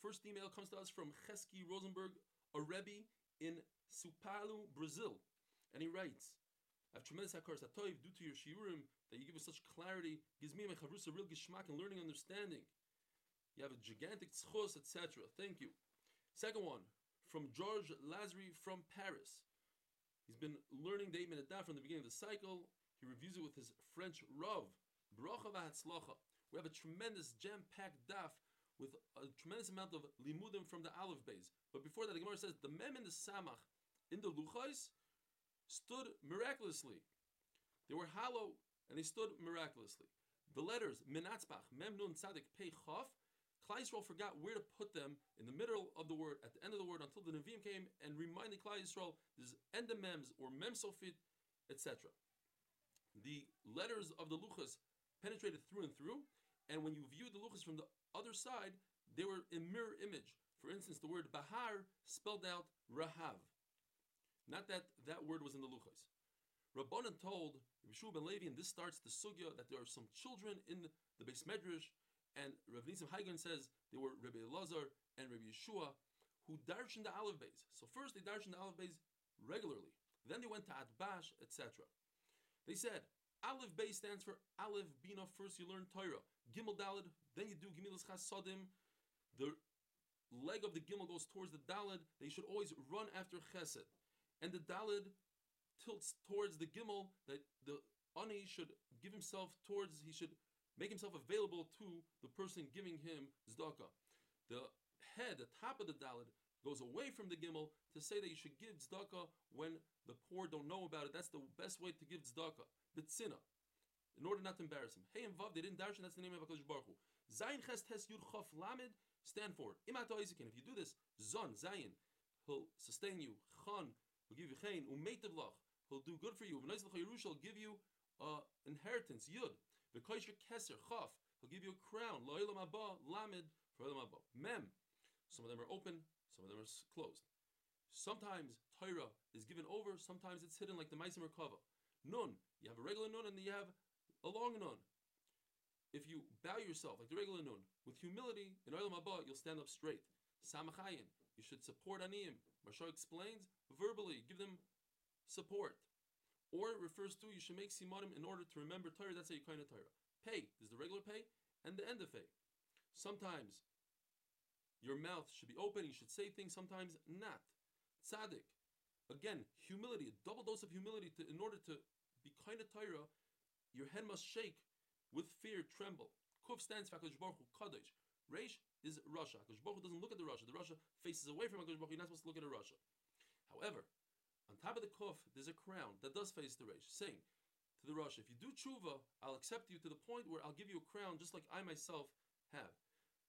First email comes to us from Cheski Rosenberg, a Rebbe in Sao Paulo, Brazil. And he writes, I have tremendous hakaras hatoiv due to your shiurim that you give us such clarity. Gives me a chavrusa real gishmak and learning understanding. You have a gigantic tzchos, etc. Thank you. Second one from George Lazary from Paris. He's been learning the eight minute daf from the beginning of the cycle. He reviews it with his French Rav. Bracha v'hatzlacha. We have a tremendous jam-packed daf with a tremendous amount of limudim from the Aleph Beis. But before that, the Gemara says the mem and the samach in the luchais stood miraculously. They were hollow and they stood miraculously. The letters menatzbach, mem nun tzadik pei chaf. Klal Yisrael forgot where to put them in the middle of the word, at the end of the word, until the Nevi'im came and reminded Klal Yisrael there's endomems or mem etc. The letters of the luchas penetrated through and through, and when you view the luchas from the other side, they were in mirror image. For instance, the word bahar spelled out rahav. Not that that word was in the luchas. Rabbanan told Yeshua ben Levi, and this starts the sugya that there are some children in the beis medrash, and Rav Nisim Haigan says they were Rabbi Elazar and Rabbi Yeshua who darshan the Aleph Beis. So first they darshan the Aleph Beis regularly. Then they went to Atbash, etc. They said Aleph Beis stands for Aleph Bina. First you learn Torah. Gimel Dalid. Then you do Gimilas Chasadim. The leg of the Gimel goes towards the Dalid. They should always run after Chesed. And the Dalid tilts towards the Gimel that the Ani should give himself towards, he should make himself available to the person giving him Zdaka. The head, the top of the Dalid, goes away from the Gimel to say that you should give Zdaka when the poor don't know about it. That's the best way to give Zdaka. Bitzina. In order not to embarrass him. Hey and Vav, they didn't darshan, that's the name of HaKadosh Baruch Hu. Zayin Ches Tes Yud Chof Lamed, stand for it. Imat Isaac, if you do this, Zon, Zayin, he'll sustain you. Chan, he'll give you Chayin. Umeitav Lach, he'll do good for you. V'nais Lach Yerusha, he'll give you uh, inheritance, Yud. V'koisher Keser, Chaf, he'll give you a crown. Lo'ilam Abba, Lamed, for Olam Abba. Mem, some of them are open, some of them are closed. Sometimes Torah is given over, sometimes it's hidden like the Maisim Merkava. Nun, you have a regular nun and you have a long nun. If you bow yourself like the regular nun, with humility, in Olam Abba, you'll stand up straight. Samachayin, you should support Aniyim. Mashar explains verbally, give them support. Or it refers to you should make simanim in order to remember Torah. That's how you kind of Torah. Pay is the regular pay and the end of pay. Sometimes your mouth should be open. You should say things. Sometimes not. Tzaddik. Again, humility. A double dose of humility to, in order to be kind of Torah. Your head must shake with fear, tremble. Kuf stands for Hakadosh Baruch Hu Kadosh. Reish is rasha. Hakadosh Baruch Hu doesn't look at the rasha. The rasha faces away from Hakadosh Baruch Hu. You're not supposed to look at a rasha. However, on top of the kuf, there's a crown that does face the Reish, saying to the rasha, if you do tshuva, I'll accept you to the point where I'll give you a crown just like I myself have.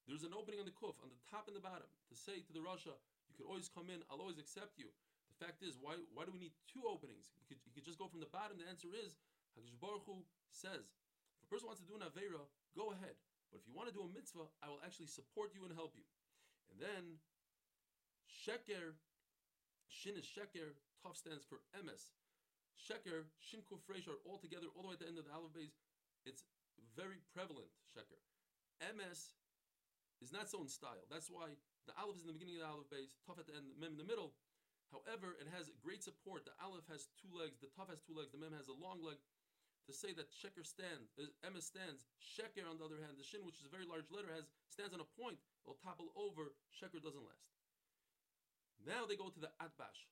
There's an opening on the kuf, on the top and the bottom, to say to the rasha, you could always come in, I'll always accept you. The fact is, why, why do we need two openings? You could, you could just go from the bottom. The answer is, Hakadosh Baruch Hu says, if a person wants to do an Avera, go ahead. But if you want to do a mitzvah, I will actually support you and help you. And then, Sheker, Shin is Sheker, Tov stands for emes. Sheker, Shin Kuf are all together, all the way at the end of the Aleph Beis. It's very prevalent, Sheker. emes is not so in style. That's why the Aleph is in the beginning of the Aleph Beis, Tov at the end, Mem in the middle. However, it has great support. The Aleph has two legs, the Tov has two legs, the Mem has a long leg. To say that Sheker stands, uh, emes stands, Sheker on the other hand, the Shin, which is a very large letter, has stands on a point, it'll topple over, Sheker doesn't last. Now they go to the Atbash.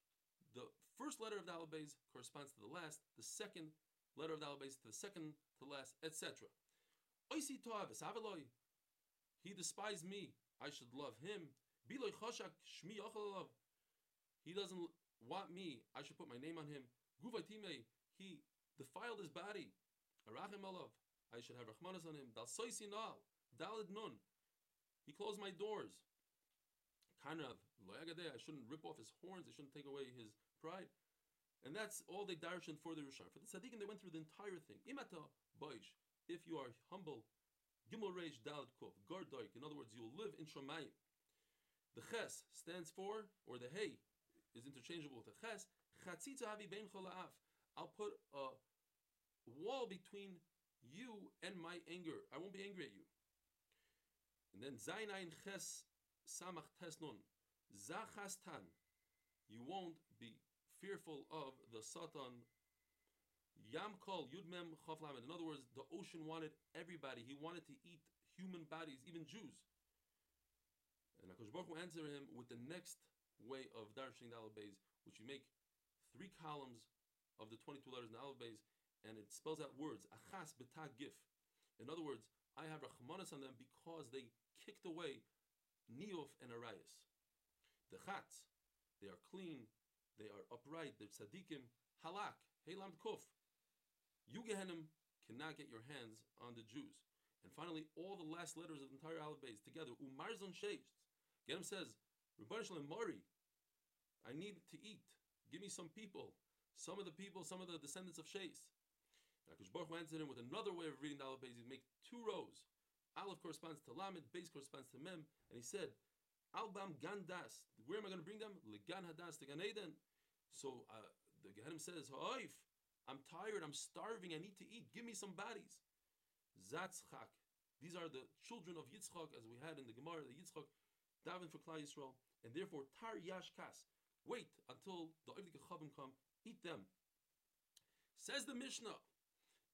The first letter of the Aleph Beis corresponds to the last, the second letter of the Aleph Beis to the second to the last, etc. Oisi Toavis, Aveloi, he despised me, I should love him. Biloi Choshak, Shmi he doesn't want me, I should put my name on him. He defiled his body. Arachim Alav, I should have Rahmanas on him. Dal Soisinal, Dalid Nun, he closed my doors. Kanav, Loyagadeh, I shouldn't rip off his horns, I shouldn't take away his pride. And that's all they darshan for the Rishon. For the Tzaddikim, they went through the entire thing. Imata Boish, if you are humble, Gimel Reish Dalad Kuf, Gardoik, in other words, you will live in Shomayim. The Ches stands for, or the Hey is interchangeable with the Ches, Chatzitza Havi Ben Chola'af. I'll put a wall between you and my anger. I won't be angry at you. And then Zayin Ayin Ches Samach Tes Nun. Zachas Tan. You won't be fearful of the Satan. Yam Kol Yud Mem Chav Lamed. In other words, the ocean wanted everybody. He wanted to eat human bodies, even Jews. And Hakadosh Baruch Hu answered him with the next way of darshing the Aleph which you make three columns of the 22 letters in the Aleph and it spells out words. Achas betag gif. In other words, I have rachmanis on them because they kicked away niyuf and arayas. The chatz, they are clean, they are upright, they're tzaddikim, halak, helam kuf. You Gehenim cannot get your hands on the Jews. And finally, all the last letters of the entire Aleph Beis together. Umarzon sheish. Gehenim says, Rebbeinu Shalom Mari, I need to eat. Give me some people. Some of the people, some of the descendants of Shais. Hakadosh Baruch answered him with another way of reading the Aleph. He'd make two rows. Aleph corresponds to Lamed, Beis corresponds to Mem, and he said, Albam Gandas. Where am I going to bring them? Legan Hadas to Gan Eden. So uh, the Gehenim says, Ha'oif, I'm tired, I'm starving, I need to eat. Give me some bodies. Zatzchak. These are the children of Yitzchak, as we had in the Gemara, the Yitzchak daven for Klal Yisrael, and therefore tar Yashkas. Wait until the Oivdik come, eat them. Says the Mishnah,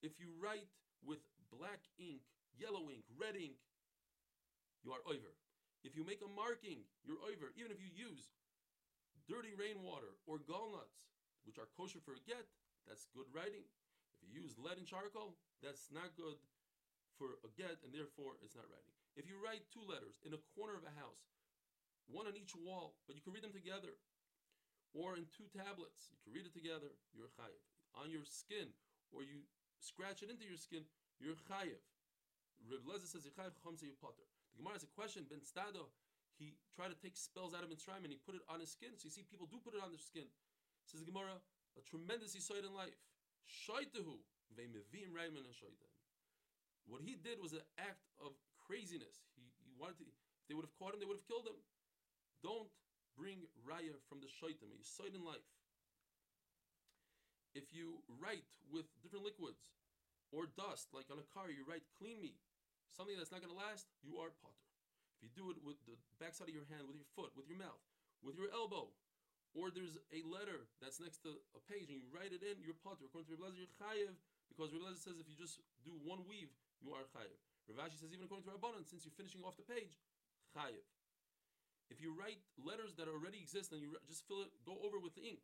if you write with black ink, yellow ink, red ink, you are over. If you make a marking, you're over. Even if you use dirty rainwater or gallnuts, which are kosher for a get, that's good writing. If you use lead and charcoal, that's not good for a get, and therefore it's not writing. If you write two letters in a corner of a house, one on each wall, but you can read them together, or in two tablets, you can read it together, you're chayiv. On your skin, or you scratch it into your skin, you're chayiv. Reb Lezer says, "Yichayiv chomse potter." The Gemara has a question. Ben Stado, he tried to take spells out of Mitzrayim and he put it on his skin. So you see, people do put it on their skin. Says the Gemara, a tremendous yisoid in life. Shaitahu ve'mevim rayman and What he did was an act of craziness. He, he wanted to. If they would have caught him, they would have killed him. Don't bring raya from the shaitim. A yisoid in life. If you write with different liquids or dust, like on a car, you write "clean me," something that's not going to last, you are patur. If you do it with the backside of your hand, with your foot, with your mouth, with your elbow, or there's a letter that's next to a page and you write it in, you're patur. According to Rebbe you're chayiv, because Rebbe says if you just do one weave, you are chayiv. Rav Ashi says even according to Rabbanan, since you're finishing off the page, chayiv. If you write letters that already exist and you just fill it, go over with the ink,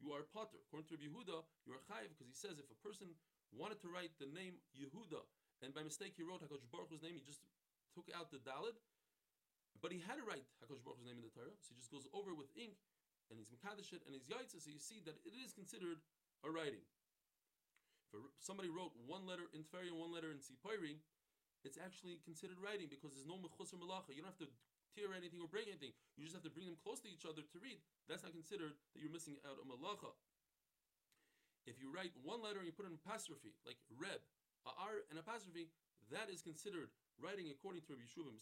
you are a patur. According to Rabbi Yehuda, you are chayiv because he says if a person wanted to write the name Yehuda and by mistake he wrote Hakadosh Baruch Hu's name, he just took out the dalid, but he had to write Hakadosh Baruch Hu's name in the Torah, so he just goes over with ink and he's mekadosh it and he's yaitza, so you see that it is considered a writing. If somebody wrote one letter in Tferi and one letter in Tzippori, it's actually considered writing because there's no mechusar malacha. You don't have to tear anything or break anything. You just have to bring them close to each other to read. That's not considered that you're missing out a malacha. If you write one letter and you put an apostrophe, like Reb, a R and apostrophe, that is considered writing according to Rabbi Yeshua and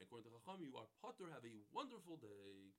according to Chacham, you are patur. Have a wonderful day.